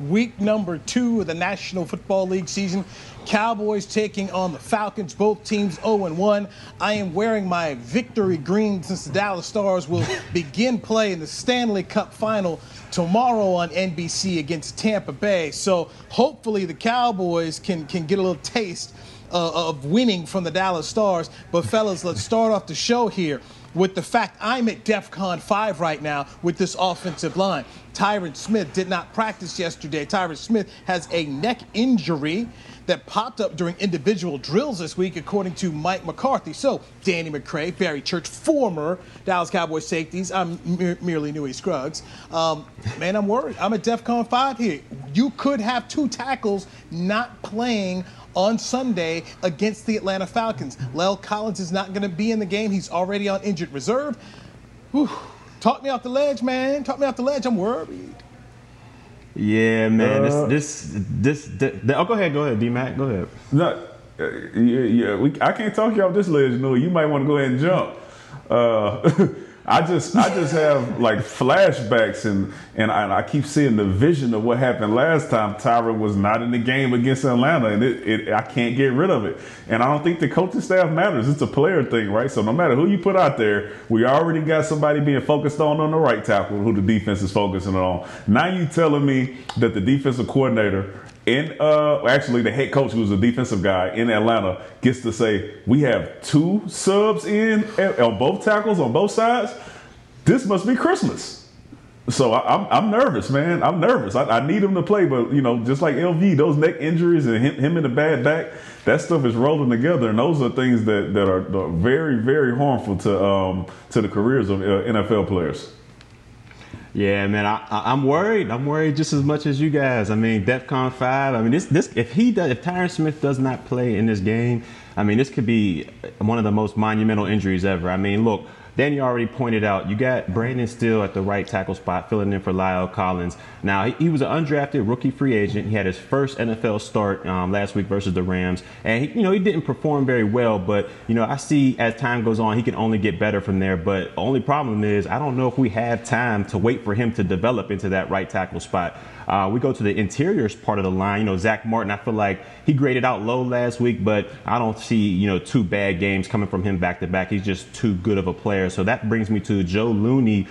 week number two of the National Football League season. Cowboys taking on the Falcons, both teams 0 1. I am wearing my victory green since the Dallas Stars will begin play in the Stanley Cup final tomorrow on NBC against Tampa Bay. So hopefully the Cowboys can, can get a little taste uh, of winning from the Dallas Stars. But, fellas, let's start off the show here with the fact I'm at DEF CON 5 right now with this offensive line. Tyron Smith did not practice yesterday. Tyron Smith has a neck injury that popped up during individual drills this week, according to Mike McCarthy. So, Danny McCray, Barry Church, former Dallas Cowboys safeties. I'm merely Newy Scruggs. Um, man, I'm worried. I'm at DEF CON 5 here. You could have two tackles not playing on Sunday against the Atlanta Falcons. La'el Collins is not going to be in the game. He's already on injured reserve. Whew. Talk me off the ledge, man. Talk me off the ledge. I'm worried. Yeah, man. Uh, this, this, this, this, Oh, go ahead, go ahead, D Mac. Go ahead. No, uh, yeah, yeah. We, I can't talk you off this ledge. No, you might want to go ahead and jump. Uh, I just I just have like flashbacks and and I, I, keep seeing the vision of what happened last time. Tyron was not in the game against Atlanta and it, it, I can't get rid of it. And I don't think the coaching staff matters. It's a player thing right? So no matter who you put out there we already got somebody being focused on on the right tackle who the defense is focusing on. Now you telling me that the defensive coordinator in uh, actually the head coach who's a defensive guy in Atlanta gets to say we have two subs in on both tackles on both sides. This must be Christmas. So I, am I'm, I'm nervous, man. I'm nervous. I, I, need him to play, but you know, just like LV, those neck injuries and him, him in the bad back, that stuff is rolling together, and those are things that, that are, are very very harmful to um, to the careers of uh, NFL players. Yeah, man, I, am worried. I'm worried just as much as you guys. I mean, DefCon five. I mean, this this if he does, if Tyron Smith does not play in this game, I mean, this could be one of the most monumental injuries ever. I mean, look, Danny already pointed out you got Brandon Steele at the right tackle spot, filling in for La'el Collins. Now, he, he was an undrafted rookie free agent. He had his first NFL start um, last week versus the Rams. And, he, you know, he didn't perform very well, but, you know, I see as time goes on, he can only get better from there. But only problem is I don't know if we have time to wait for him to develop into that right tackle spot. Uh, we go to the interiors part of the line. You know, Zach Martin, I feel like he graded out low last week, but I don't see, you know, two bad games coming from him back to back. He's just too good of a player. So that brings me to Joe Looney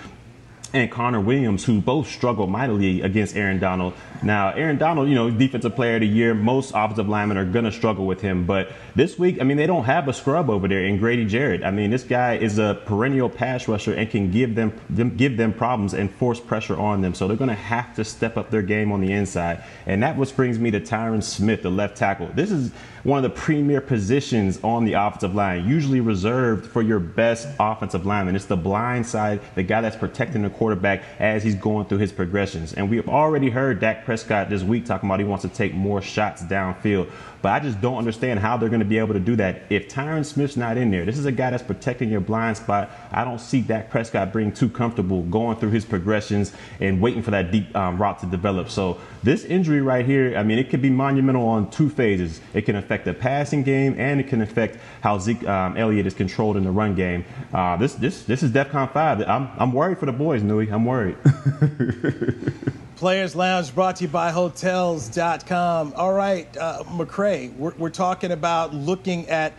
and Connor Williams, who both struggled mightily against Aaron Donald. Now, Aaron Donald, you know, defensive player of the year, most offensive linemen are going to struggle with him. But this week, I mean, they don't have a scrub over there in Grady Jarrett. I mean, this guy is a perennial pass rusher and can give them, them give them problems and force pressure on them. So they're going to have to step up their game on the inside. And that what brings me to Tyron Smith, the left tackle. This is one of the premier positions on the offensive line, usually reserved for your best offensive lineman. It's the blind side, the guy that's protecting the quarterback as he's going through his progressions. And we have already heard Dak Prescott this week talking about he wants to take more shots downfield. But I just don't understand how they're going to be able to do that if Tyron Smith's not in there. This is a guy that's protecting your blind spot. I don't see Dak Prescott being too comfortable going through his progressions and waiting for that deep um, route to develop. So this injury right here, I mean, it could be monumental on two phases. It can affect the passing game and it can affect how Zeke um, Elliott is controlled in the run game. Uh, this this this is DefCon five. I'm I'm worried for the boys, Newy. I'm worried. Players Lounge brought to you by Hotels.com. All right, uh, McCray, we're, we're, talking about looking at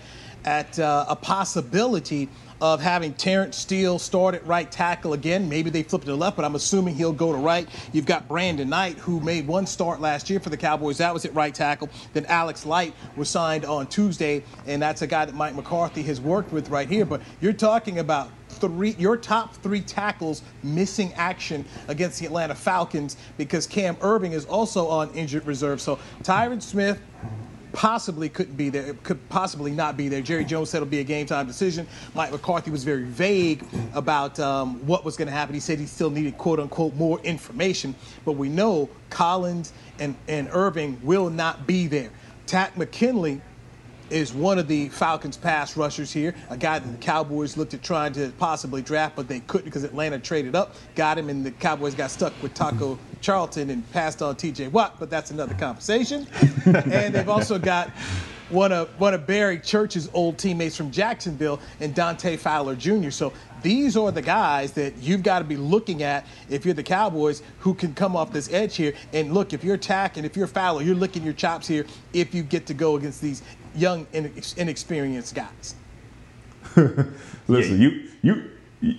at uh, a possibility of having Terence Steele start at right tackle again. Maybe they flip it to left, but I'm assuming he'll go to right. You've got Brandon Knight, who made one start last year for the Cowboys. That was at right tackle. Then Alex Light was signed on Tuesday, and that's a guy that Mike McCarthy has worked with right here. But you're talking about three, your top three tackles missing action against the Atlanta Falcons because Cam Erving is also on injured reserve. So Tyron Smith, possibly couldn't be there, could possibly not be there. Jerry Jones said it'll be a game time decision. Mike McCarthy was very vague about um, what was going to happen. He said he still needed, quote unquote, more information. But we know Collins and, and Irving will not be there. Takk McKinley is one of the Falcons' pass rushers here, a guy that the Cowboys looked at trying to possibly draft, but they couldn't because Atlanta traded up, got him, and the Cowboys got stuck with Taco Charlton and passed on T.J. Watt. But that's another conversation. and they've also got one of one of Barry Church's old teammates from Jacksonville and Dante Fowler Jr. So these are the guys that you've got to be looking at if you're the Cowboys who can come off this edge here. And look, if you're and if you're Fowler, you're licking your chops here if you get to go against these young, inexperienced guys. Listen, you you.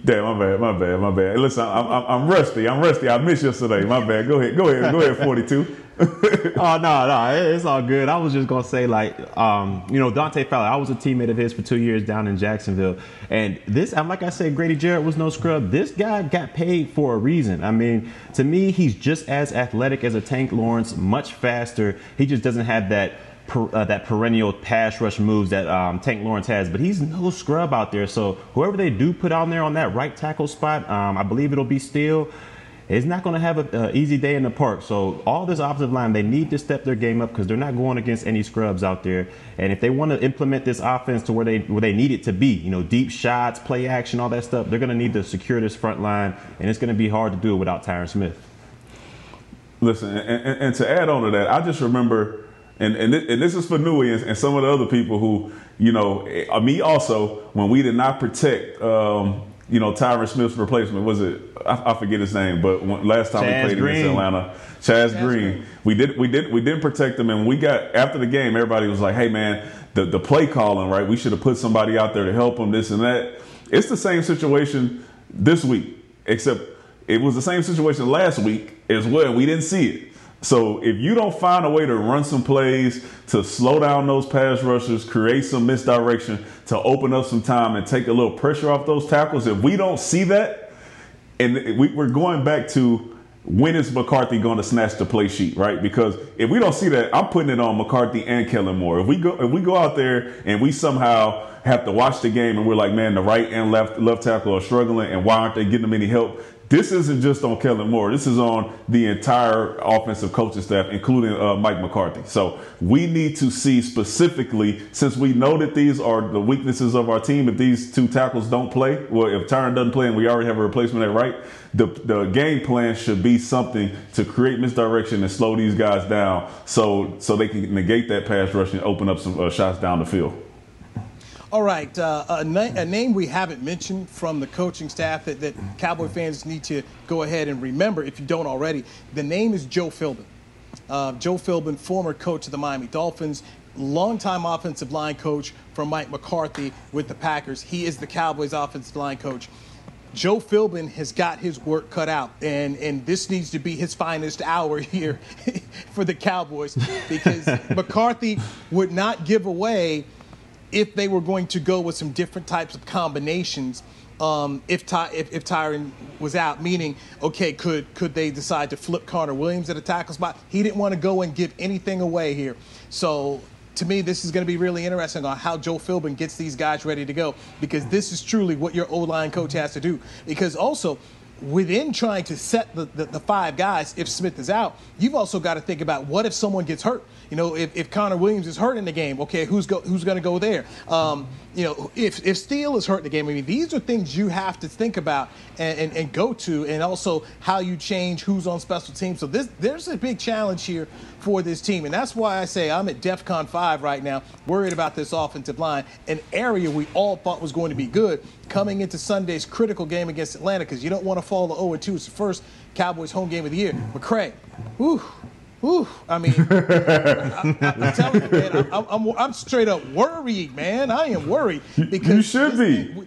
Damn, my bad, my bad, my bad. Listen, I'm, I'm, I'm rusty. I'm rusty. I missed yesterday. My bad. Go ahead, go ahead, go ahead. Forty-two. oh no, no, it's all good. I was just gonna say, like, um, you know, Dante Fowler. I was a teammate of his for two years down in Jacksonville, and this, I'm like I said, Grady Jarrett was no scrub. This guy got paid for a reason. I mean, to me, he's just as athletic as a Tank Lawrence, much faster. He just doesn't have that per, uh, that perennial pass rush moves that um, Tank Lawrence has, but he's no scrub out there. So whoever they do put on there on that right tackle spot, um, I believe it'll be Steele. It's not going to have an easy day in the park. So all this offensive line, they need to step their game up because they're not going against any scrubs out there. And if they want to implement this offense to where they where they need it to be, you know, deep shots, play action, all that stuff, they're going to need to secure this front line, and it's going to be hard to do it without Tyron Smith. Listen, and, and, and to add on to that, I just remember and and, th- and this is for Newy and, and, some of the other people who, you know, uh, me also, when we did not protect, um, you know, Tyron Smith's replacement, was it? I, I forget his name, but when, last time Chaz we played Green. against Atlanta, Chaz, Chaz Green, Green, we did we did we didn't protect him, and we got after the game, everybody was like, "Hey, man, the the play calling, right? We should have put somebody out there to help him, this and that." It's the same situation this week, except it was the same situation last week as well. We didn't see it. So if you don't find a way to run some plays to slow down those pass rushers, create some misdirection, to open up some time and take a little pressure off those tackles, if we don't see that, and we, are going back to when is McCarthy going to snatch the play sheet, right? Because if we don't see that, I'm putting it on McCarthy and Kellen Moore. If we go, if we go out there and we somehow have to watch the game and we're like, man, the right and left left tackle are struggling, and why aren't they getting them any help? This isn't just on Kellen Moore. This is on the entire offensive coaching staff, including uh, Mike McCarthy. So we need to see specifically, since we know that these are the weaknesses of our team. If these two tackles don't play, well, if Tyron doesn't play and we already have a replacement at right, the the game plan should be something to create misdirection and slow these guys down, so so they can negate that pass rush and open up some uh, shots down the field. All right, uh, a, na- a, name we haven't mentioned from the coaching staff that, that Cowboy fans need to go ahead and remember if you don't already. The name is Joe Philbin. Uh, Joe Philbin, former coach of the Miami Dolphins, longtime offensive line coach for Mike McCarthy with the Packers. He is the Cowboys' offensive line coach. Joe Philbin has got his work cut out, and, and this needs to be his finest hour here for the Cowboys because McCarthy would not give away – if they were going to go with some different types of combinations um, if, Ty, if, if Tyron was out, meaning, okay, could could they decide to flip Connor Williams at a tackle spot? He didn't want to go and give anything away here. So to me, this is going to be really interesting on how Joe Philbin gets these guys ready to go because this is truly what your O line coach has to do. Because also, within trying to set the, the, the, five guys, if Smith is out, you've also got to think about what if someone gets hurt? You know, if, if Connor Williams is hurt in the game, okay, who's go, who's going to go there? Um, you know, if, if Steele is hurt in the game, I mean, these are things you have to think about and, and, and go to, and also how you change who's on special teams. So this, there's a big challenge here for this team, and that's why I say I'm at DEFCON 5 right now, worried about this offensive line, an area we all thought was going to be good coming into Sunday's critical game against Atlanta because you don't want to fall to 0-2. It's the first Cowboys home game of the year. McCray, whew, Whew, I mean, I, am telling you, man, I'm, I'm, I'm, straight up worried, man. I am worried because you should be.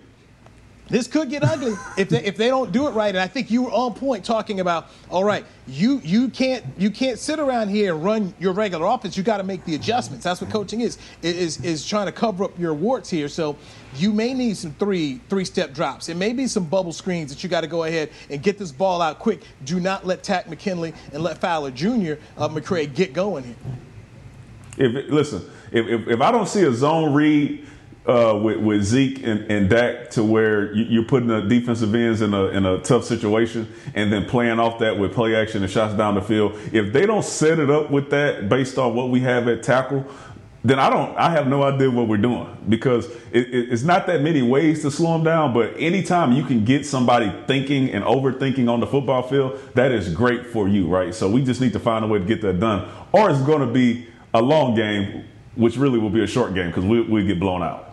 This could get ugly if they if they don't do it right. And I think you were on point talking about, all right, you you can't you can't sit around here and run your regular offense. You got to make the adjustments. That's what coaching is is is trying to cover up your warts here. So you may need some three three step drops. It may be some bubble screens that you got to go ahead and get this ball out quick. Do not let Takk McKinley and let Fowler Jr. Uh, McCray get going here. If listen, if, if, if I don't see a zone read uh, with, with Zeke and, and Dak to where you, are putting the defensive ends in a, in a tough situation and then playing off that with play action and shots down the field. If they don't set it up with that based on what we have at tackle, then I don't. I have no idea what we're doing because it, it, it's not that many ways to slow them down. But anytime you can get somebody thinking and overthinking on the football field, that is great for you, right? So we just need to find a way to get that done, or it's going to be a long game, which really will be a short game because we we get blown out.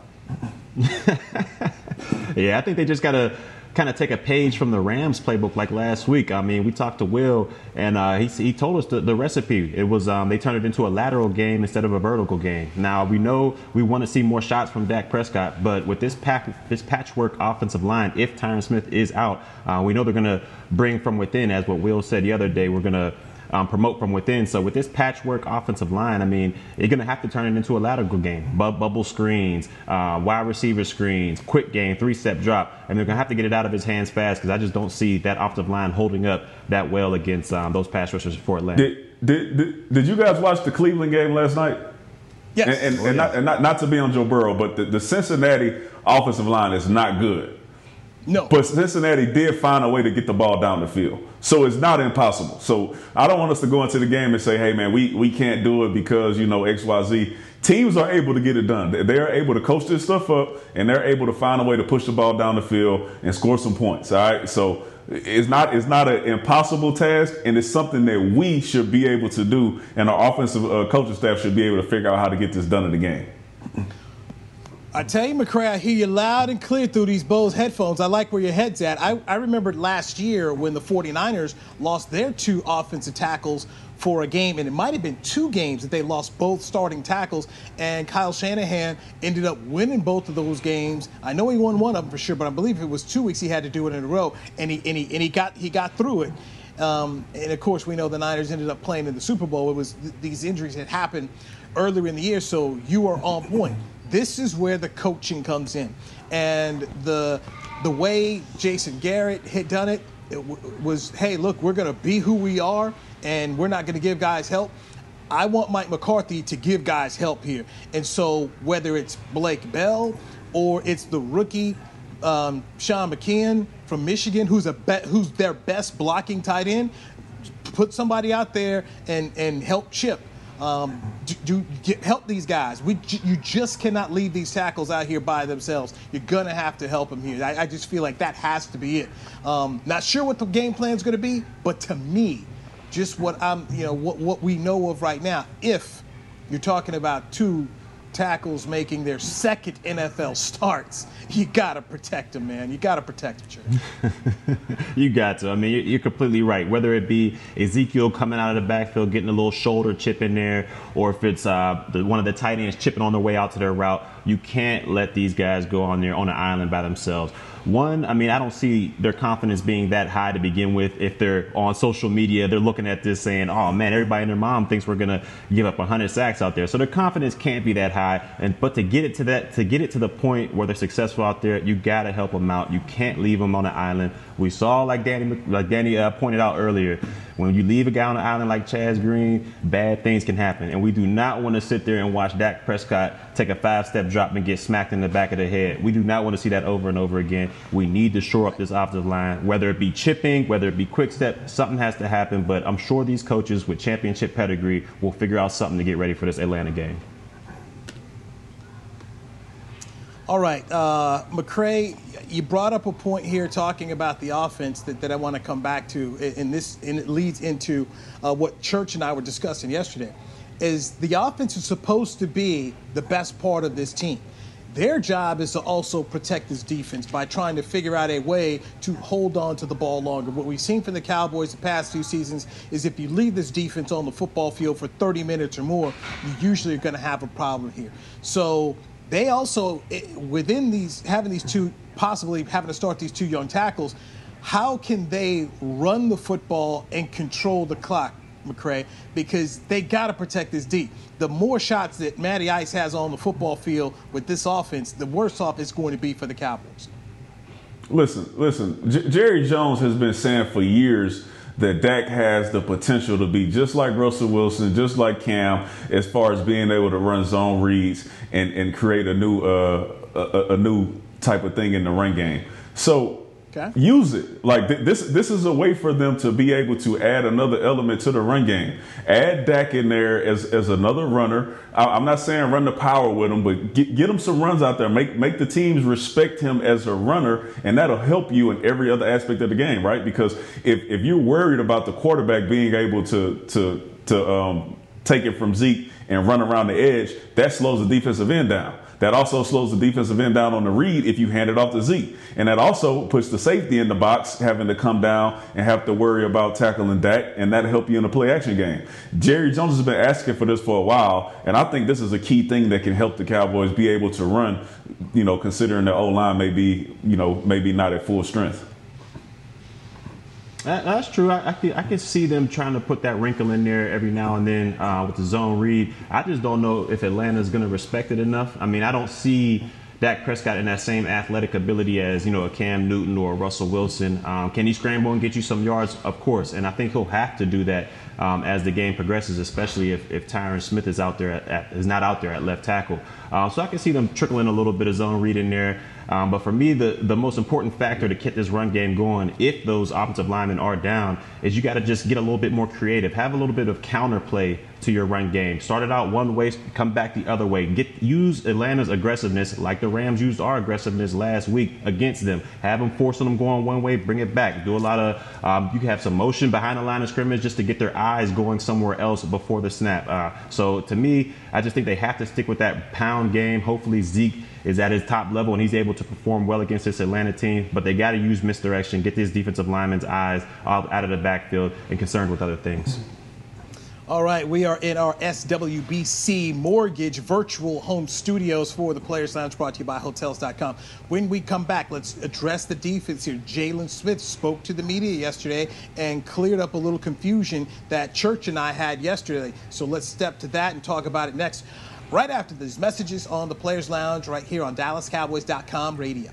yeah, I think they just got to kind of take a page from the Rams playbook like last week. I mean, we talked to Will, and uh, he, he told us the, the recipe. It was um, they turned it into a lateral game instead of a vertical game. Now we know we want to see more shots from Dak Prescott, but with this pack this patchwork offensive line, if Tyron Smith is out, uh, we know they're going to bring from within, as what Will said the other day. We're going to um, promote from within. So with this patchwork offensive line, I mean, you're going to have to turn it into a lateral game. Bu- bubble screens, uh, wide receiver screens, quick game, three-step drop, and they're going to have to get it out of his hands fast because I just don't see that offensive line holding up that well against um, those pass rushers for Atlanta. Did, did, did, did you guys watch the Cleveland game last night? Yes. And, and, oh, and, not, and not, not, to be on Joe Burrow, but the, the Cincinnati offensive line is not good. No. But Cincinnati did find a way to get the ball down the field. So it's not impossible. So I don't want us to go into the game and say, hey, man, we, we can't do it because, you know, XYZ. Teams are able to get it done. They're able to coach this stuff up and they're able to find a way to push the ball down the field and score some points. All right. So it's not it's not an impossible task, and it's something that we should be able to do, and our offensive uh, coaching staff should be able to figure out how to get this done in the game. I tell you, McCray, I hear you loud and clear through these Bose headphones. I like where your head's at. I, I remembered last year when the 49ers lost their two offensive tackles for a game, and it might have been two games that they lost both starting tackles, and Kyle Shanahan ended up winning both of those games. I know he won one of them for sure, but I believe it was two weeks he had to do it in a row, and he and he, and he got he got through it. Um, and of course, we know the Niners ended up playing in the Super Bowl. It was th- these injuries had happened earlier in the year, so you are on point. This is where the coaching comes in, and the the way Jason Garrett had done it, it w- was, hey, look, we're going to be who we are, and we're not going to give guys help. I want Mike McCarthy to give guys help here, and so whether it's Blake Bell or it's the rookie um, Sean McKeon from Michigan, who's a be- who's their best blocking tight end, put somebody out there and and help Chip. Um, do, do get, help these guys. We, you just cannot leave these tackles out here by themselves. You're gonna have to help them here. I, I just feel like that has to be it. Um, not sure what the game plan is gonna be, but to me, just what I'm, you know, what what we know of right now. If you're talking about two tackles making their second NFL starts. You got to protect them, man. You got to protect them, you got to. I mean, you're completely right. Whether it be Ezekiel coming out of the backfield, getting a little shoulder chip in there, or if it's uh, the, one of the tight ends chipping on their way out to their route, you can't let these guys go on there on an island by themselves. One, I mean, I don't see their confidence being that high to begin with. If they're on social media, they're looking at this saying, "Oh man, everybody and their mom thinks we're gonna give up 100 sacks out there." So their confidence can't be that high. And but to get it to that, to get it to the point where they're successful out there, you gotta help them out. You can't leave them on an island. We saw, like Danny, like Danny uh, pointed out earlier, when you leave a guy on an island like Chaz Green, bad things can happen. And we do not want to sit there and watch Dak Prescott take a five-step drop and get smacked in the back of the head. We do not want to see that over and over again. We need to shore up this offensive line, whether it be chipping, whether it be quick step, something has to happen. But I'm sure these coaches with championship pedigree will figure out something to get ready for this Atlanta game. All right, uh, McCray, you brought up a point here talking about the offense that, that I want to come back to, and this and it leads into uh, what Church and I were discussing yesterday. Is the offense is supposed to be the best part of this team? Their job is to also protect this defense by trying to figure out a way to hold on to the ball longer. What we've seen from the Cowboys the past few seasons is if you leave this defense on the football field for 30 minutes or more, you usually are going to have a problem here. So they also eh, within these having these two possibly having to start these two young tackles how can they run the football and control the clock McCray because they got to protect this deep. The more shots that Matty Ice has on the football field with this offense, the worse off it's going to be for the Cowboys. Listen, listen. J- Jerry Jones has been saying for years that Dak has the potential to be just like Russell Wilson, just like Cam, as far as being able to run zone reads and, and create a new uh, a, a new type of thing in the run game. So Okay. Use it. Like th- this this is a way for them to be able to add another element to the run game. Add Dak in there as, as another runner. I, am not saying run the power with him, but get, get him some runs out there. Make make the teams respect him as a runner, and that'll help you in every other aspect of the game, right? Because if, if you're worried about the quarterback being able to to to um, take it from Zeke and run around the edge, that slows the defensive end down. That also slows the defensive end down on the read if you hand it off to Zeke. And that also puts the safety in the box having to come down and have to worry about tackling Dak, and that'll help you in the play action game. Jerry Jones has been asking for this for a while, and I think this is a key thing that can help the Cowboys be able to run, you know, considering the O line may be, you know, maybe not at full strength. That, that's true. I, I, can, I can see them trying to put that wrinkle in there every now and then uh, with the zone read. I just don't know if Atlanta's going to respect it enough. I mean, I don't see Dak Prescott in that same athletic ability as you know a Cam Newton or a Russell Wilson. Um, can he scramble and get you some yards? Of course, and I think he'll have to do that um, as the game progresses, especially if, if Tyron Smith is out there at, at, is not out there at left tackle. Uh, so I can see them trickling a little bit of zone read in there. Um, but for me, the, the most important factor to get this run game going, if those offensive linemen are down, is you got to just get a little bit more creative. Have a little bit of counterplay to your run game. Start it out one way, come back the other way. Get use Atlanta's aggressiveness like the Rams used our aggressiveness last week against them. Have them forcing them going one way, bring it back. Do a lot of um, you can have some motion behind the line of scrimmage just to get their eyes going somewhere else before the snap. Uh, so to me, I just think they have to stick with that pound game. Hopefully Zeke is at his top level and he's able to perform well against this Atlanta team. But they got to use misdirection, get these defensive linemen's eyes out of the backfield and concerned with other things. All right, we are in our SWBC Mortgage virtual home studios for the Players Lounge brought to you by Hotels.com. When we come back, let's address the defense here. Jaylon Smith spoke to the media yesterday and cleared up a little confusion that Church and I had yesterday. So let's step to that and talk about it next, right after these messages on the Players Lounge right here on DallasCowboys.com radio.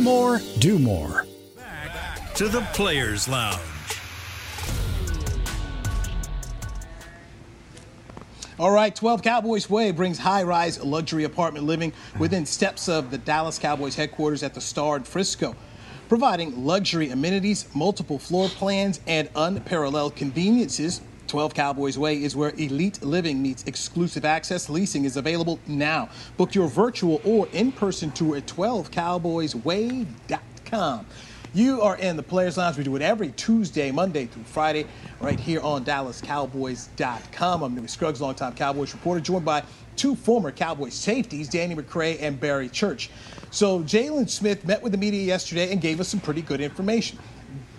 more, do more Back to the Players Lounge. All right, 12 Cowboys Way brings high rise luxury apartment living within steps of the Dallas Cowboys headquarters at the Star in Frisco. Providing luxury amenities, multiple floor plans, and unparalleled conveniences, 12 Cowboys Way is where elite living meets exclusive access. Leasing is available now. Book your virtual or in person tour at 12cowboysway.com. You are in the Players Lounge. We do it every Tuesday, Monday through Friday, right here on DallasCowboys.com. I'm Newy Scruggs, longtime Cowboys reporter, joined by two former Cowboys safeties, Danny McCray and Barry Church. So Jaylon Smith met with the media yesterday and gave us some pretty good information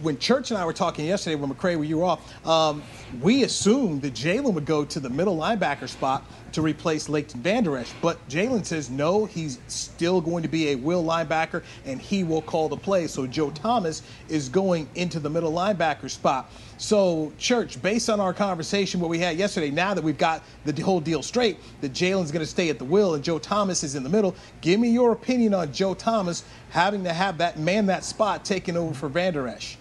when Church and I were talking yesterday, when McCray, when you were off, um, we assumed that Jaylon would go to the middle linebacker spot to replace Leighton Vander Esch. But Jaylon says no, he's still going to be a will linebacker and he will call the play. So Joe Thomas is going into the middle linebacker spot. So, Church, based on our conversation, what we had yesterday, now that we've got the whole deal straight, that Jaylon's going to stay at the will and Joe Thomas is in the middle, give me your opinion on Joe Thomas having to have that man that spot taken over for Vander Esch.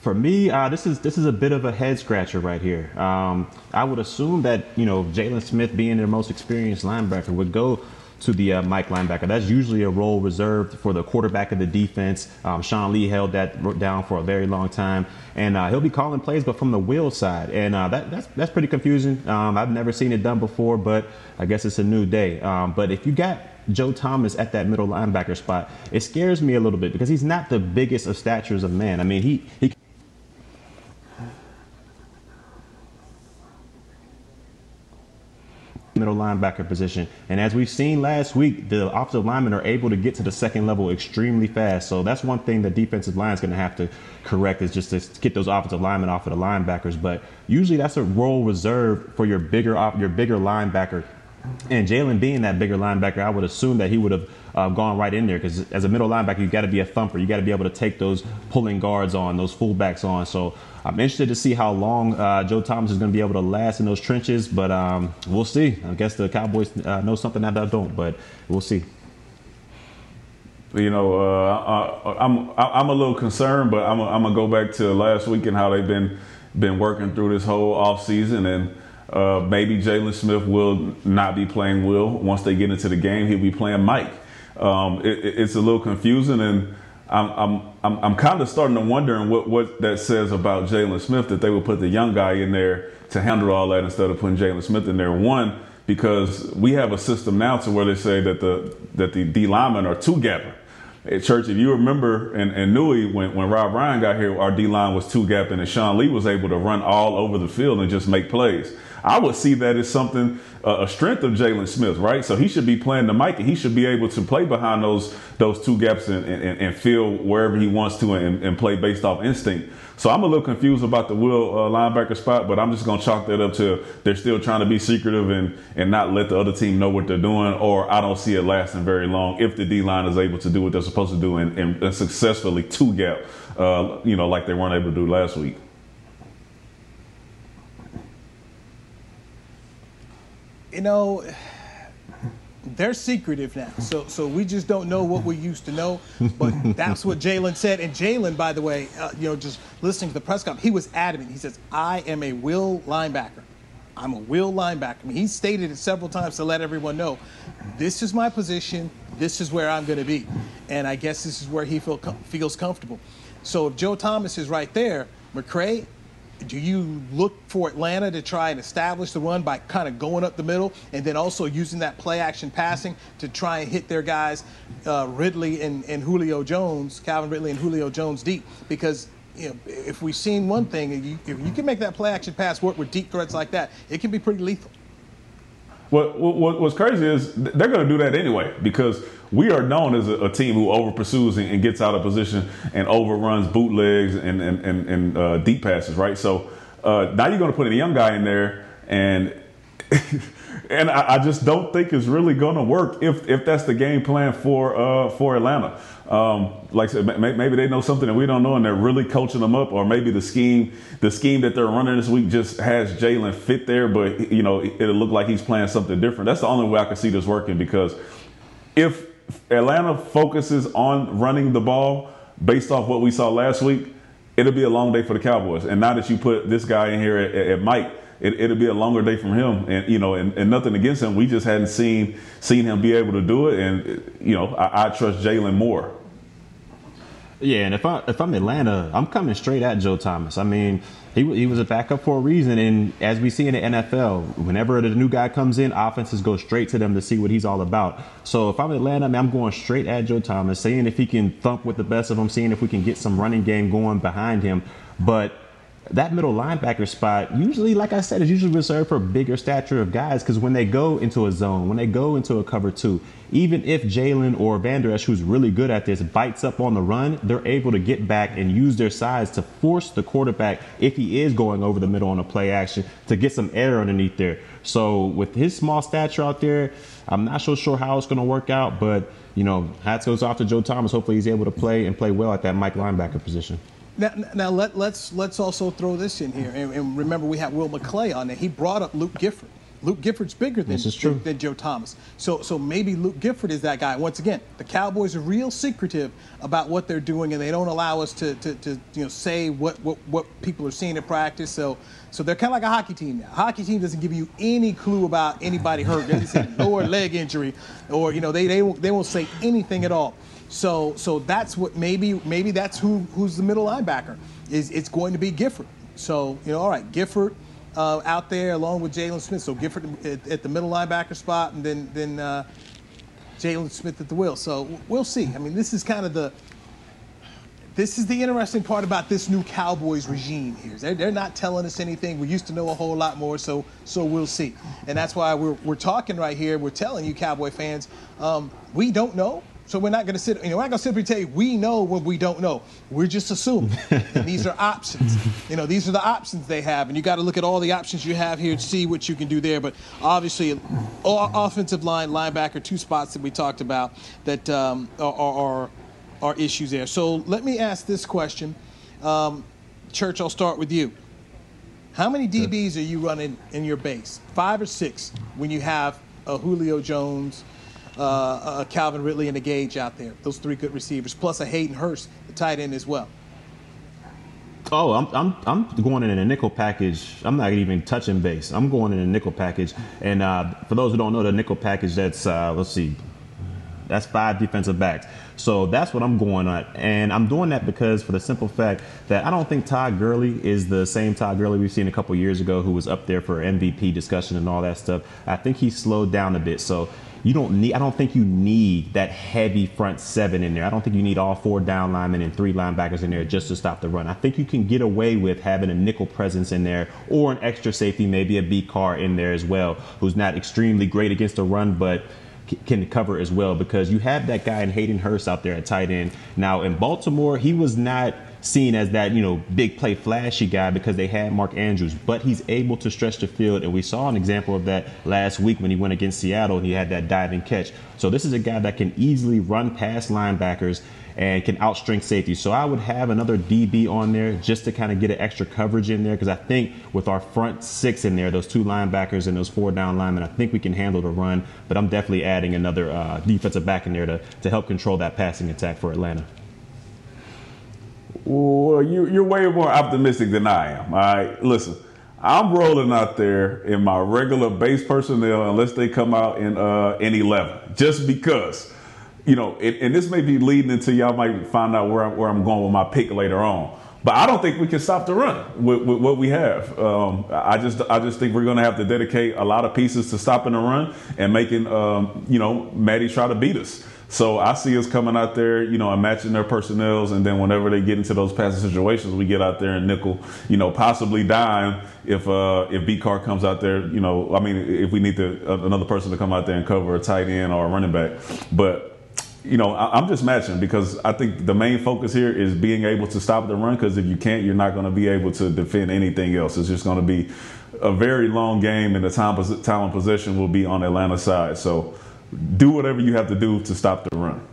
For me, uh, this is this is a bit of a head scratcher right here. Um, I would assume that you know Jaylon Smith, being their most experienced linebacker, would go to the uh, Mike linebacker. That's usually a role reserved for the quarterback of the defense. Um, Sean Lee held that down for a very long time, and uh, he'll be calling plays, but from the will side, and uh, that, that's that's pretty confusing. Um, I've never seen it done before, but I guess it's a new day. Um, but if you got Joe Thomas at that middle linebacker spot, it scares me a little bit because he's not the biggest of statures of man. I mean, he he middle linebacker position. And as we've seen last week, the offensive linemen are able to get to the second level extremely fast. So that's one thing the defensive line is going to have to correct is just to get those offensive linemen off of the linebackers. But usually that's a role reserved for your bigger your bigger linebacker. And Jaylon being that bigger linebacker, I would assume that he would have uh, gone right in there because as a middle linebacker, you got to be a thumper. You got to be able to take those pulling guards on, those fullbacks on. So I'm interested to see how long uh, Joe Thomas is going to be able to last in those trenches, but um, we'll see. I guess the Cowboys uh, know something that I don't, but we'll see. You know, uh, I, am I'm a little concerned, but I'm, I'm gonna go back to last week and how they've been been working through this whole off season, and uh, maybe Jaylon Smith will not be playing Will once they get into the game. He'll be playing Mike. Um, it, it's a little confusing and I'm I'm I'm, I'm kind of starting to wondering what, what that says about Jaylon Smith that they would put the young guy in there to handle all that instead of putting Jaylon Smith in there. One, because we have a system now to where they say that the that the D linemen are two. At church, if you remember and, and Newy, when, when Rob Ryan got here, our D line was two gapping and Sean Lee was able to run all over the field and just make plays. I would see that as something uh, a strength of Jaylon Smith, right? So he should be playing the Mike and he should be able to play behind those those two gaps and, and, and feel wherever he wants to and, and, play based off instinct. So I'm a little confused about the will uh, linebacker spot, but I'm just gonna chalk that up to they're still trying to be secretive and and not let the other team know what they're doing, or I don't see it lasting very long if the D line is able to do what they're supposed to do and, and successfully two gap, uh, you know, like they weren't able to do last week. you know, they're secretive now. So so we just don't know what we used to know. But that's what Jaylon said. And Jaylon, by the way, uh, you know, just listening to the press conference, he was adamant. He says, "I am a will linebacker. I'm a will linebacker." I mean, he stated it several times to let everyone know, "This is my position. This is where I'm going to be." And I guess this is where he feel, feels comfortable. So if Joe Thomas is right there, McCray, do you look for Atlanta to try and establish the run by kind of going up the middle and then also using that play action passing to try and hit their guys, uh, Ridley and, and Julio Jones, Calvin Ridley and Julio Jones deep? Because you know, if we've seen one thing, if you, if you can make that play action pass work with deep threats like that, it can be pretty lethal. What, what, what's crazy is they're going to do that anyway because we are known as a, a team who over pursues and, and, gets out of position and overruns bootlegs and, and, and, and uh, deep passes, right? So uh, now you're going to put a young guy in there and and I, I, just don't think it's really going to work if if that's the game plan for uh, for Atlanta. Um, like I said, maybe they know something that we don't know, and they're really coaching them up, or maybe the scheme the scheme that they're running this week just has Jaylon fit there, but you know it'll look like he's playing something different. That's the only way I can see this working because if Atlanta focuses on running the ball based off what we saw last week, it'll be a long day for the Cowboys. And now that you put this guy in here at, at Mike it, will be a longer day from him. And you know, and, and, nothing against him. We just hadn't seen seen him be able to do it. And you know, I, I trust Jaylon more. Yeah, and if I if I'm Atlanta, I'm coming straight at Joe Thomas. I mean, He, he was a backup for a reason, and as we see in the NFL, whenever the new guy comes in, offenses go straight to them to see what he's all about. So if I'm Atlanta, I mean, I'm going straight at Joe Thomas, seeing if he can thump with the best of them, seeing if we can get some running game going behind him. But that middle linebacker spot usually, like I said, is usually reserved for bigger stature of guys because when they go into a zone, when they go into a cover two, even if Jaylon or Vander Esch, who's really good at this, bites up on the run, they're able to get back and use their size to force the quarterback, if he is going over the middle on a play action, to get some air underneath there. So with his small stature out there, I'm not so sure how it's going to work out, but you know, hats goes off to Joe Thomas. Hopefully, he's able to play and play well at that Mike linebacker position. Now, now let, let's let's also throw this in here, and, and remember we have Will McClay on there. He brought up Luke Gifford. Luke Gifford's bigger than, than, than, Joe Thomas. So so maybe Luke Gifford is that guy. Once again, the Cowboys are real secretive about what they're doing, and they don't allow us to, to, to you know say what, what, what people are seeing in practice. So so they're kind of like a hockey team now. A hockey team doesn't give you any clue about anybody hurt. They say lower leg injury, or you know they they won't, they won't say anything at all. So so that's what maybe maybe that's who who's the middle linebacker is it's going to be Gifford. So you know all right Gifford uh, out there along with Jaylon Smith. So Gifford at, at, the middle linebacker spot, and then then uh, Jaylon Smith at the wheel. So we'll see. I mean this is kind of the this is the interesting part about this new Cowboys regime here. They're, they're not telling us anything. We used to know a whole lot more, so so we'll see. And that's why we're, we're talking right here. We're telling you, Cowboy fans, um, we don't know. So we're not going to sit, you know, we're not going to simply tell you we know what we don't know. We're just assuming. and these are options. You know, these are the options they have. And you got to look at all the options you have here to see what you can do there. But obviously, offensive line, linebacker, two spots that we talked about that um, are, are, are, issues there. So let me ask this question. Um, Church, I'll start with you. How many DBs are you running in your base? Five or six when you have a Julio Jones, uh, uh, Calvin Ridley and a Gage out there. Those three good receivers, plus a Hayden Hurst, the tight end as well. Oh, I'm, I'm, I'm going in a nickel package. I'm not even touching base. I'm going in a nickel package. And uh, for those who don't know, the nickel package, that's, uh, let's see, that's five defensive backs. So that's what I'm going on. And I'm doing that because for the simple fact that I don't think Todd Gurley is the same Todd Gurley we've seen a couple years ago who was up there for MVP discussion and all that stuff. I think he slowed down a bit. So you don't need. I don't think you need that heavy front seven in there. I don't think you need all four down linemen and three linebackers in there just to stop the run. I think you can get away with having a nickel presence in there or an extra safety, maybe a B car in there as well, who's not extremely great against the run, but can cover as well because you have that guy in Hayden Hurst out there at tight end. Now in Baltimore, he was not seen as that, you know, big play flashy guy because they had Mark Andrews, but he's able to stretch the field. And we saw an example of that last week when he went against Seattle and he had that diving catch. So this is a guy that can easily run past linebackers and can outstrength safety. So I would have another DB on there just to kind of get an extra coverage in there because I think with our front six in there, those two linebackers and those four down linemen, I think we can handle the run. But I'm definitely adding another uh, defensive back in there to, to help control that passing attack for Atlanta. Well, you, you're way more optimistic than I am. All right, listen. I'm rolling out there in my regular base personnel unless they come out in uh, in 11, just because, you know, it, and this may be leading into y'all might find out where I'm, where I'm going with my pick later on. But I don't think we can stop the run with, with what we have. Um, I just I just think we're going to have to dedicate a lot of pieces to stopping the run and making um, you know Matty try to beat us. So I see us coming out there, you know, and matching their personnels, and then whenever they get into those passing situations, we get out there and nickel, you know, possibly dime if uh, if B car comes out there, you know, I mean, if we need to uh, another person to come out there and cover a tight end or a running back, but. You know, I'm just matching because I think the main focus here is being able to stop the run. Because if you can't, you're not going to be able to defend anything else. It's just going to be a very long game, and the time of possession will be on Atlanta's side. So, do whatever you have to do to stop the run.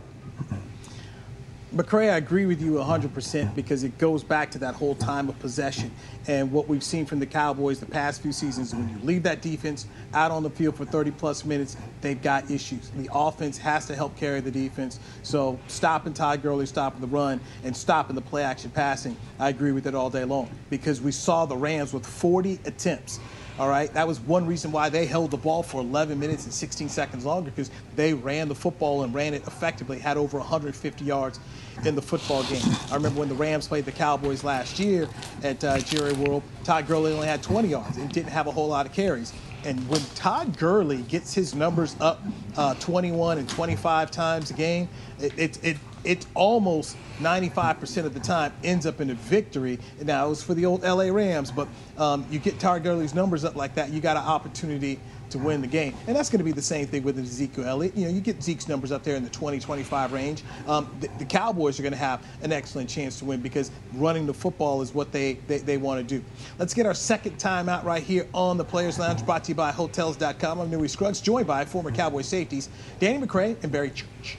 McCray, I agree with you 100% because it goes back to that whole time of possession. And what we've seen from the Cowboys the past few seasons, when you leave that defense out on the field for 30 plus minutes, they've got issues. The offense has to help carry the defense. So stopping Todd Gurley, stopping the run, and stopping the play action passing, I agree with it all day long because we saw the Rams with 40 attempts All right, that was one reason why they held the ball for 11 minutes and 16 seconds longer because they ran the football and ran it effectively. Had over 150 yards in the football game. I remember when the Rams played the Cowboys last year at uh, Jerry World. Todd Gurley only had 20 yards and didn't have a whole lot of carries. And when Todd Gurley gets his numbers up uh, 21 and 25 times a game, it, it, it it almost 95% of the time ends up in a victory. Now, it was for the old LA Rams, but um, you get Todd Gurley's numbers up like that, you got an opportunity to win the game. And that's going to be the same thing with Ezekiel Elliott. You know, you get Zeke's numbers up there in the 20, 25 range. Um, the, the, Cowboys are going to have an excellent chance to win because running the football is what they, they, they want to do. Let's get our second time out right here on the Players Lounge, brought to you by Hotels.com. I'm Newy Scruggs, joined by former Cowboy safeties Danny McCray and Barry Church.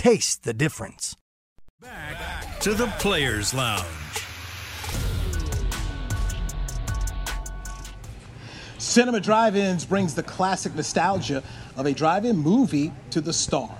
taste the difference. Back to the Players Lounge. Cinema Drive Ins brings the classic nostalgia of a drive in movie to the star.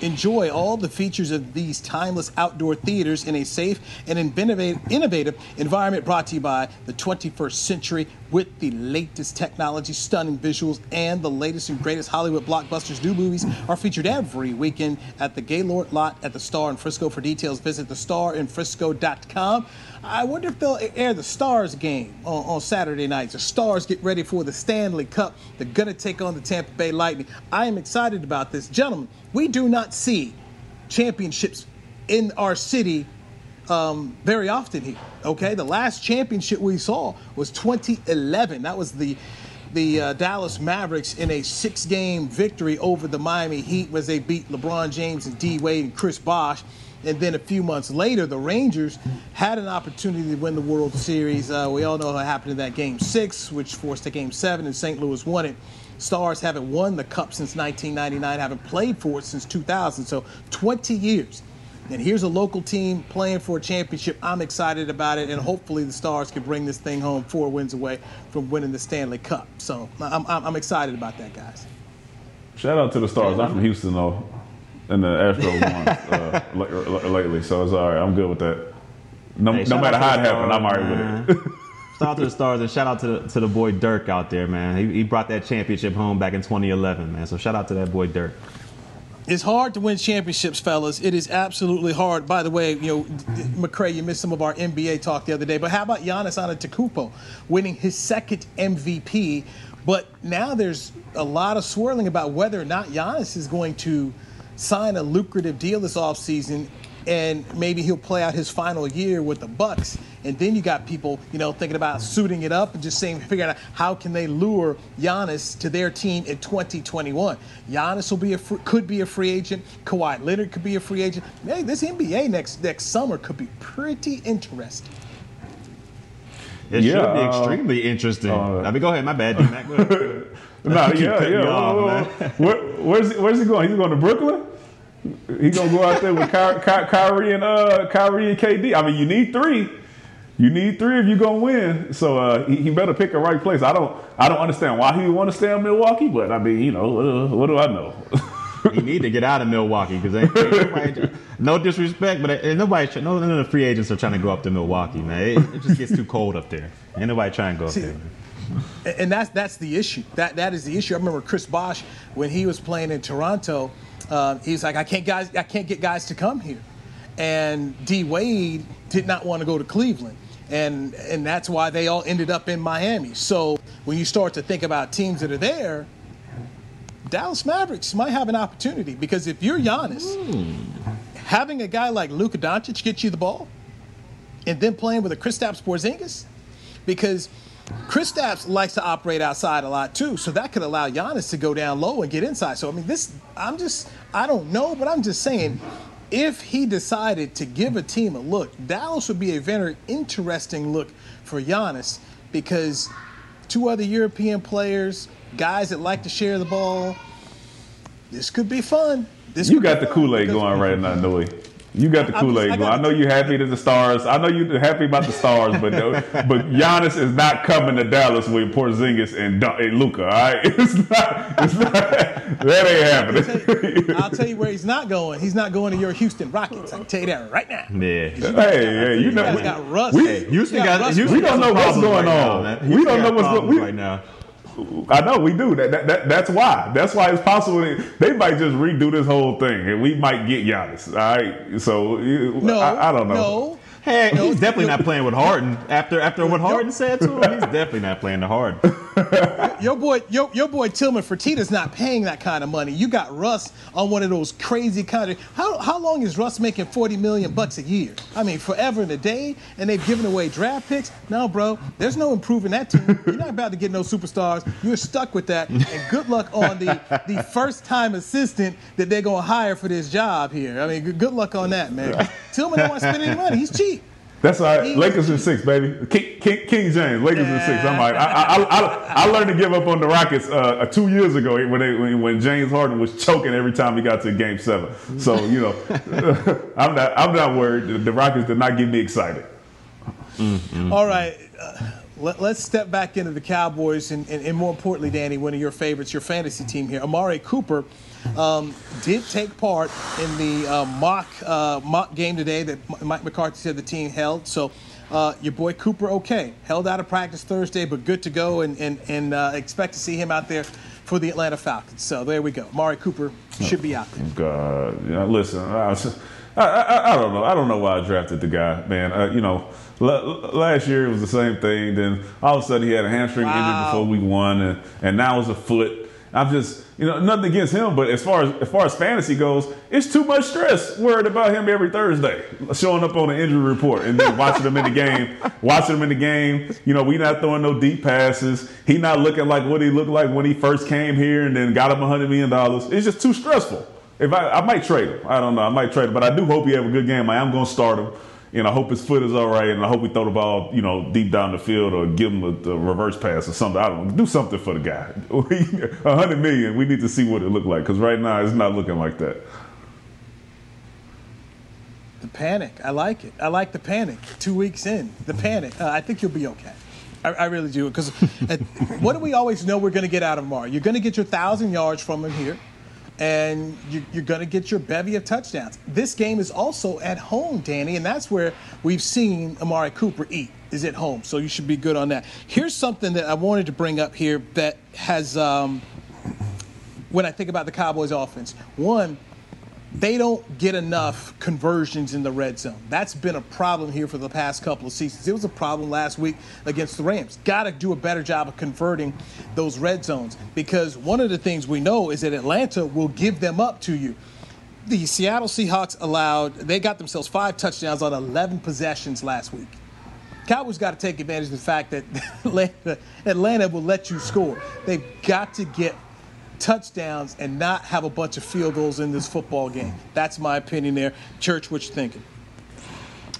Enjoy all the features of these timeless outdoor theaters in a safe and innovative environment brought to you by the 21st Century with the latest technology, stunning visuals, and the latest and greatest Hollywood blockbusters. New movies are featured every weekend at the Gaylord lot at the Star in Frisco. For details, visit thestarinfrisco.com. I wonder if they'll air the Stars game on, on Saturday nights. The Stars get ready for the Stanley Cup. They're going to take on the Tampa Bay Lightning. I am excited about this. Gentlemen, we do not see championships in our city um, very often here. Okay, the last championship we saw was 2011. That was the the uh, Dallas Mavericks in a six-game victory over the Miami Heat, as they beat LeBron James and D Wade and Chris Bosh. And then a few months later, the Rangers had an opportunity to win the World Series. Uh, we all know what happened in that Game Six, which forced a Game Seven, and St. Louis won it. Stars haven't won the Cup since 1999, haven't played for it since 2000, so 20 years. And here's a local team playing for a championship. I'm excited about it, and hopefully the Stars can bring this thing home four wins away from winning the Stanley Cup. So I'm, I'm, I'm excited about that, guys. Shout out to the Stars. I'm from Houston, though and the Astros won uh, lately, so it's all right. I'm good with that. No, hey, no matter how it happened, I'm all right with it. shout out to the Stars and shout out to the, to the boy Dirk out there, man. He, he brought that championship home back in 2011, man. So shout out to that boy Dirk. It's hard to win championships, fellas. It is absolutely hard. By the way, you know, McCray, you missed some of our NBA talk the other day, but how about Giannis Antetokounmpo winning his second MVP? But now there's a lot of swirling about whether or not Giannis is going to – sign a lucrative deal this offseason and maybe he'll play out his final year with the Bucks And then you got people, you know, thinking about suiting it up and just saying, figuring out how can they lure Giannis to their team in 2021. Giannis will be a could be a free agent. Kawhi Leonard could be a free agent. Hey, this NBA next next summer could be pretty interesting. It yeah, should be uh, extremely interesting. Uh, I mean, go ahead. My bad, D-Mac. no, yeah, yeah. Off, where, where's where's he going? He's going to Brooklyn. He gonna go out there with Ky- Ky- Kyrie and uh, Kyrie and KD. I mean, you need three. You need three if you're gonna win. So uh, he, he, better pick a right place. I don't I don't understand why he would want to stay in Milwaukee, but I mean, you know, uh, what do I know? he need to get out of Milwaukee because no disrespect, but ain't nobody, no none of the free agents are trying to go up to Milwaukee, man. It, it just gets too cold up there. Ain't nobody trying to go See, up there. And that's that's the issue. That that is the issue. I remember Chris Bosh when he was playing in Toronto. Uh, he was like, I can't guys, I can't get guys to come here, and D Wade did not want to go to Cleveland and and that's why they all ended up in Miami. So when you start to think about teams that are there, Dallas Mavericks might have an opportunity because if you're Giannis, having a guy like Luka Doncic get you the ball, and then playing with a Kristaps Porzingis, because Kristaps likes to operate outside a lot too, so that could allow Giannis to go down low and get inside. So I mean, this I'm just I don't know, but I'm just saying. If he decided to give a team a look, Dallas would be a very interesting look for Giannis because two other European players, guys that like to share the ball. This could be fun. This you got the Kool Aid going right now, Newy. You got the Kool Aid going. I know you're happy to the stars. I know you're happy about the stars, but no, but Giannis is not coming to Dallas with Porzingis and, and Luka. All right, it's not. It's not. That ain't happening. I'll tell, you, I'll tell, you, where he's not going. He's not going to your Houston Rockets. I can tell you that right now. Yeah. Hey, hey, you know, we, got Russ. We, Houston got. got Houston we don't know what's going right on. Now, we don't know what's going on right now. I know we do. That, that, that, that's why. That's why it's possible they might just redo this whole thing, and we might get Giannis. All right. So no, I, I don't know. No. Hey, he's definitely not playing with Harden. After after what Harden said to him, he's definitely not playing the Harden. your boy, your, your boy Tillman Fertitta's not paying that kind of money. You got Russ on one of those crazy kind of. How, how long is Russ making forty million bucks a year? I mean, forever and a day, and they've given away draft picks. No, bro, there's no improving that team. You're not about to get no superstars. You're stuck with that. And good luck on the the first time assistant that they're gonna hire for this job here. I mean, good luck on that, man. Tillman don't want to spend any money. He's cheap. That's all right. Lakers in six, baby. King, King, King James, Lakers yeah. in six. I'm like, I, I, I, I, learned to give up on the Rockets uh, two years ago when, they, when, when James Harden was choking every time he got to Game Seven. So you know, I'm not I'm not worried. The Rockets did not get me excited. Mm-hmm. All right. Uh, let, us step back into the Cowboys and, and, and more importantly, Danny, one of your favorites, your fantasy team here, Amari Cooper um, did take part in the uh, mock uh, mock game today that Mike McCarthy said the team held. So. Uh, your boy Cooper, okay, held out of practice Thursday, but good to go, and and, and uh, expect to see him out there for the Atlanta Falcons. So there we go. Mari Cooper should be out there. God, yeah, listen, I, I, I, don't know. I don't know why I drafted the guy, man. Uh, you know, last year it was the same thing. Then all of a sudden he had a hamstring wow. injury before week one, and, and now it's a foot. I'm just, you know, nothing against him, but as far as as far as fantasy goes, it's too much stress worried about him every Thursday, showing up on the injury report and then watching him in the game, watching him in the game. You know, we not throwing no deep passes. He not looking like what he looked like when he first came here and then got him a hundred million dollars. It's just too stressful. If I, I might trade him, I don't know. I might trade him, but I do hope he have a good game. I am going to start him and I hope his foot is all right, and I hope we throw the ball, you know, deep down the field or give him a, a reverse pass or something. I don't know. Do something for the guy. A hundred million. We need to see what it looked like because right now it's not looking like that. The panic. I like it. I like the panic. Two weeks in, the panic. Uh, I think you'll be okay. I, I really do because what do we always know we're going to get out of Mar? You're going to get your thousand yards from him here and you, are going to get your bevy of touchdowns. This game is also at home, Danny, and that's where we've seen Amari Cooper eat is at home. So you should be good on that. Here's something that I wanted to bring up here that has, um, when I think about the Cowboys offense, one, they don't get enough conversions in the red zone. That's been a problem here for the past couple of seasons. It was a problem last week against the Rams. Got to do a better job of converting those red zones because one of the things we know is that Atlanta will give them up to you. The Seattle Seahawks allowed, they got themselves five touchdowns on 11 possessions last week. Cowboys got to take advantage of the fact that Atlanta, Atlanta will let you score. They've got to get touchdowns and not have a bunch of field goals in this football game. That's my opinion there. Church, what you thinking?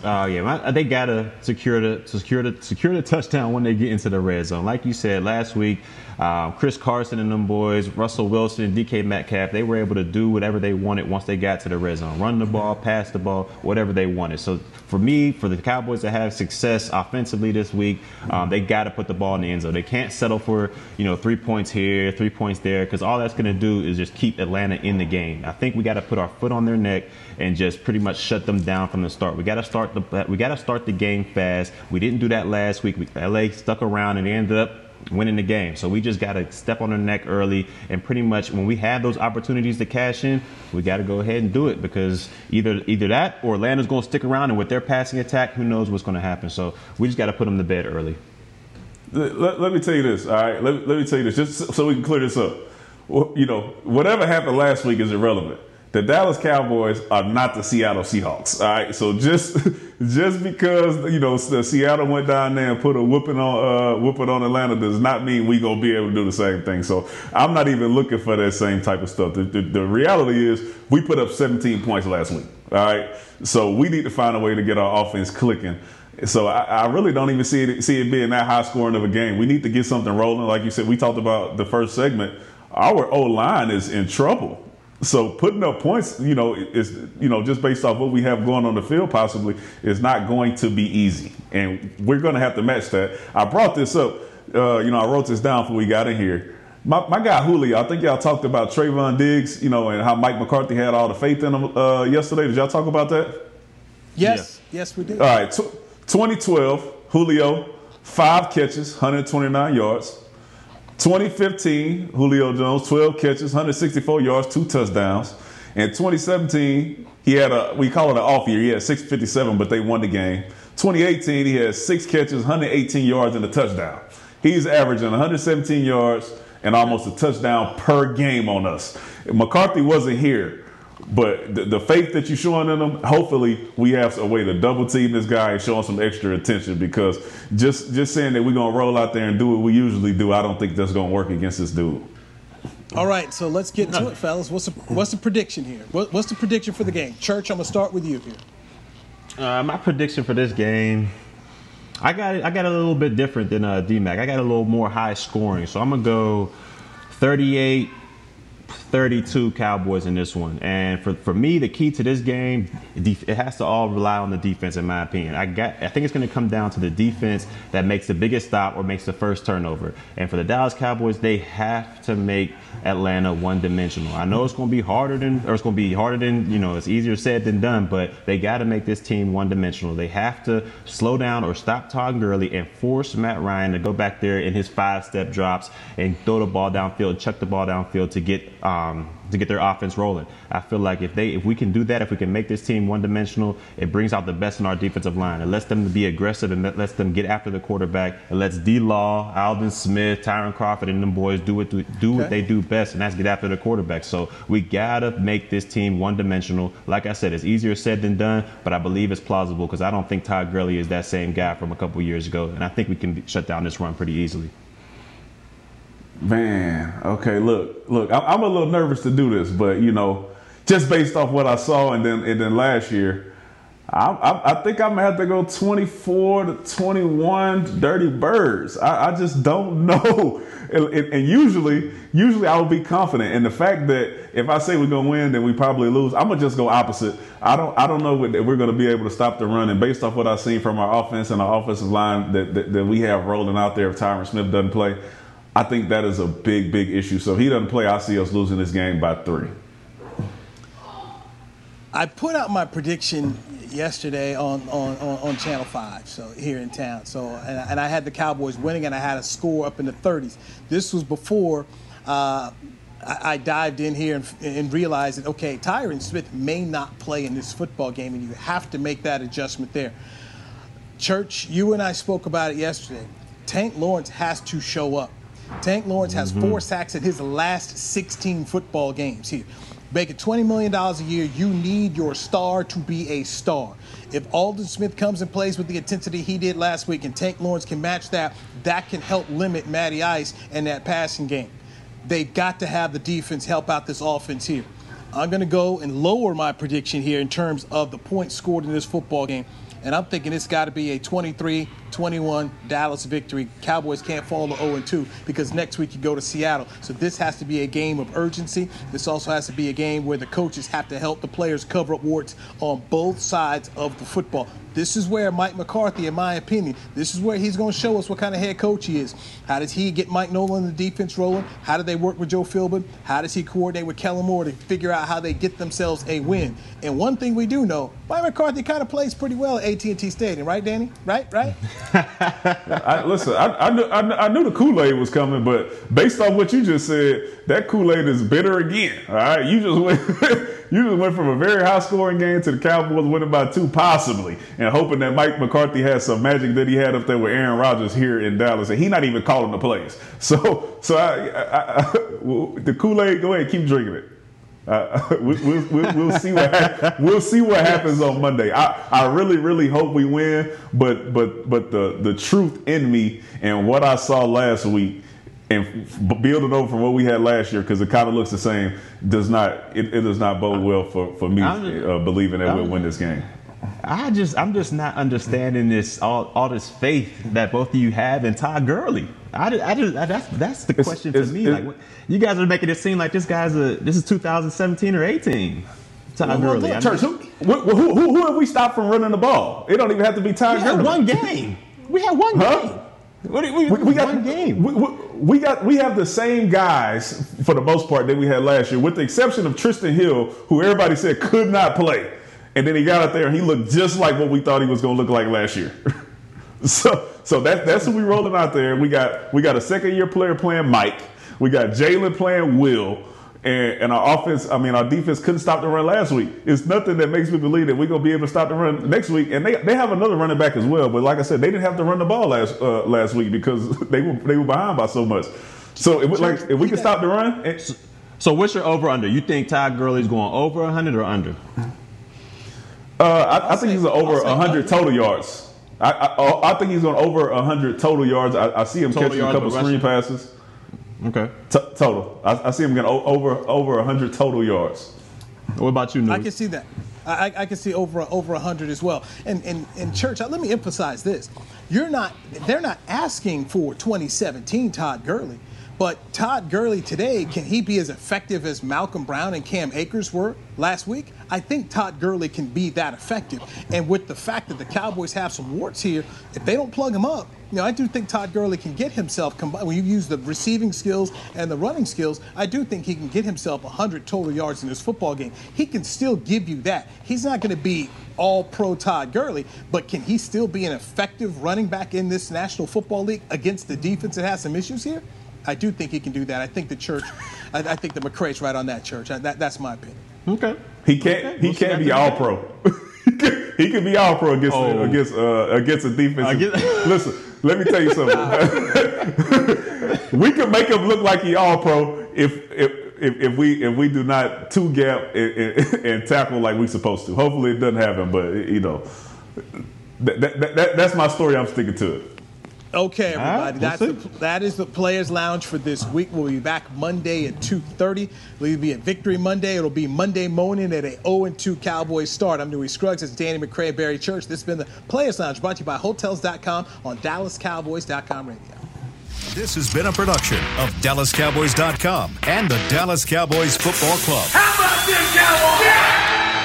Oh uh, yeah, they gotta secure the secure the secure the touchdown when they get into the red zone. Like you said last week, um, Chris Carson and them boys, Russell Wilson and DK Metcalf, they were able to do whatever they wanted once they got to the red zone. Run the ball, pass the ball, whatever they wanted. So for me, for the Cowboys to have success offensively this week, um, they got to put the ball in the end zone. They can't settle for you know three points here, three points there, because all that's to do is just keep Atlanta in the game. I think we got to put our foot on their neck and just pretty much shut them down from the start. We got to start the uh, we got to start the game fast. We didn't do that last week. We, LA stuck around and ended up winning the game. So we just got to step on their neck early and pretty much when we have those opportunities to cash in, we got to go ahead and do it because either either that or Atlanta's going to stick around and with their passing attack, who knows what's going to happen. So we just got to put them to bed early. Let, let, me tell you this, all right? Let, let me tell you this just so we can clear this up. You know, whatever happened last week is irrelevant the Dallas Cowboys are not the Seattle Seahawks. All right, so just just because you know the Seattle went down there and put a whooping on uh, whooping on Atlanta does not mean we gonna be able to do the same thing. So I'm not even looking for that same type of stuff. The, the, the reality is we put up 17 points last week. All right, so we need to find a way to get our offense clicking. So I, I, really don't even see it see it being that high scoring of a game. We need to get something rolling. Like you said, we talked about the first segment. Our O line is in trouble. So putting up points, you know, is you know just based off what we have going on the field, possibly is not going to be easy, and we're going to have to match that. I brought this up, uh, you know, I wrote this down before we got in here. My, my guy Julio, I think y'all talked about Trevon Diggs, you know, and how Mike McCarthy had all the faith in him uh, yesterday. Did y'all talk about that? Yes, yes, yes we did. All right, t- 2012, Julio, five catches, 129 yards. 2015, Julio Jones, 12 catches, 164 yards, two touchdowns. In 2017, he had a, we call it an off year. He had 657, but they won the game. 2018, he had six catches, 118 yards, and a touchdown. He's averaging 117 yards and almost a touchdown per game on us. McCarthy wasn't here. But the, the, faith that you're showing in them, hopefully we have a way to double team this guy and show him some extra attention because just just saying that we're gonna roll out there and do what we usually do, I don't think that's gonna work against this dude. All right, so let's get to it, fellas. What's the, what's the prediction here? What, what's the prediction for the game? Church, I'm gonna start with you here. Uh, my prediction for this game, I got I got a little bit different than uh, DMAC. I got a little more high scoring, so I'm gonna go 38 32 Cowboys in this one. And for, for me, the key to this game, it has to all rely on the defense, in my opinion. I got I think it's going to come down to the defense that makes the biggest stop or makes the first turnover. And for the Dallas Cowboys, they have to make Atlanta one dimensional. I know it's going to be harder than, or it's going to be harder than, you know, it's easier said than done, but they got to make this team one dimensional. They have to slow down or stop Todd Gurley and force Matt Ryan to go back there in his five step drops and throw the ball downfield, chuck the ball downfield to get um, to get their offense rolling. I feel like if they if we can do that, if we can make this team one dimensional, it brings out the best in our defensive line. It lets them be aggressive and lets them get after the quarterback. It lets D Law, Aldon Smith, Tyrone Crawford, and them boys do what do okay. what they do best, and that's get after the quarterback. So we gotta make this team one dimensional. Like I said, it's easier said than done, but I believe it's plausible because I don't think Todd Gurley is that same guy from a couple years ago, and I think we can shut down this run pretty easily. Man, okay, look, look, I'm a little nervous to do this, but you know, just based off what I saw and then and then last year, I, I, I think I'm gonna have to go 24 to 21 Dirty Birds. I, I just don't know, and, and, usually, usually I would be confident. And the fact that if I say we're gonna win, then we probably lose. I'm gonna just go opposite. I don't I don't know that we're gonna be able to stop the run. And based off what I've seen from our offense and our offensive line that, that, that we have rolling out there, if Tyron Smith doesn't play. I think that is a big, big issue. So if he doesn't play, I see us losing this game by three. I put out my prediction yesterday on, on, on, Channel 5, so here in town. So and, and, I had the Cowboys winning, and I had a score up in the 30s. This was before uh, I, I, dived in here and, and, realized that okay, Tyron Smith may not play in this football game, and you have to make that adjustment there. Church, you and I spoke about it yesterday. Tank Lawrence has to show up. Tank Lawrence has mm-hmm. four sacks in his last 16 football games here. Making $20 million a year, you need your star to be a star. If Aldon Smith comes and plays with the intensity he did last week and Tank Lawrence can match that, that can help limit Matty Ice and that passing game. They've got to have the defense help out this offense here. I'm going to go and lower my prediction here in terms of the points scored in this football game. And I'm thinking it's got to be a 23 21 Dallas victory. Cowboys can't fall to 0 2 because next week you go to Seattle. So this has to be a game of urgency. This also has to be a game where the coaches have to help the players cover up warts on both sides of the football. This is where Mike McCarthy, in my opinion, this is where he's going to show us what kind of head coach he is. How does he get Mike Nolan the defense rolling? How do they work with Joe Philbin? How does he coordinate with Kellen Moore to figure out how they get themselves a win? And one thing we do know, Mike McCarthy kind of plays pretty well at AT&T Stadium, right, Danny? Right, right? I, listen, I, I, knew, I, knew the Kool Aid was coming, but based on what you just said, that Kool Aid is bitter again. All right, you just went. you just went from a very high scoring game to the Cowboys winning by two, possibly, and hoping that Mike McCarthy has some magic that he had up there with Aaron Rodgers here in Dallas, and he not even calling the plays. So, so I, I, I, the Kool Aid, go ahead, keep drinking it. Uh, we, will we'll, we'll see what we'll see what happens on Monday. I, I really really hope we win, but but but the the truth in me and what I saw last week and building over from what we had last year because it kind of looks the same does not it, it does not bode well for for me uh, believing that we'll win this game. I just I'm just not understanding this all all this faith that both of you have in Todd Gurley. I, I just I, that's that's the question it's, to me. Like you guys are making it seem like this guy's a this is 2017 or 18. Todd well, Gurley. Look, Church, who, who, who, who, have we stopped from running the ball? It don't even have to be Todd we Gurley. Had one game. We had one huh? game. What, we, we, we got one game. We, we, got we have the same guys for the most part that we had last year, with the exception of Trysten Hill, who everybody said could not play, and then he got out there and he looked just like what we thought he was going to look like last year. so so that that's who we rolling out there. We got we got a second year player playing Mike. We got Jaylon playing Will. And, and, our offense, I mean, our defense couldn't stop the run last week. It's nothing that makes me believe that we're gonna be able to stop the run next week. And they, they have another running back as well. But like I said, they didn't have to run the ball last uh, last week because they were they were behind by so much. So if, like if we can stop the run. It, so what's your over under? You think Todd Gurley's going over 100 or under? Uh, I, I think he's over 100 total yards. I, I, I, think he's going over 100 total yards. I, I see him total catching a couple screen passes. Okay. T- total. I, I, see him getting over over 100 total yards. What about you, I can see that. I, I can see over over 100 as well. And in and church, let me emphasize this: you're not. They're not asking for 2017 Todd Gurley. But Todd Gurley today, can he be as effective as Malcolm Brown and Cam Akers were last week? I think Todd Gurley can be that effective. And with the fact that the Cowboys have some warts here, if they don't plug him up, you know, I do think Todd Gurley can get himself combined. When you use the receiving skills and the running skills, I do think he can get himself 100 total yards in this football game. He can still give you that. He's not going to be all pro Todd Gurley, but can he still be an effective running back in this National Football League against the defense that has some issues here? I do think he can do that. I think the church, I, I think the McCray's right on that church. I, that, that's my opinion. Okay. He can't. Okay. He we'll can't be all pro. he can be all pro against oh. against uh, against a defense. Listen, let me tell you something. we can make him look like he all pro if if. If, if we if we do not two gap and, and, and, tackle like we're supposed to, hopefully it doesn't happen. But you know, that, that, that, that's my story. I'm sticking to it. Okay, everybody. Right, we'll That's the, that is the Players Lounge for this week. We'll be back Monday at 2.30. We'll be at Victory Monday. It'll be Monday morning at a 0-2 Cowboys start. I'm Newy Scruggs. It's Danny McCray, Barry Church. This has been the Players Lounge brought to you by Hotels.com on DallasCowboys.com radio. This has been a production of DallasCowboys.com and the Dallas Cowboys Football Club. How about this, Cowboys? Yeah!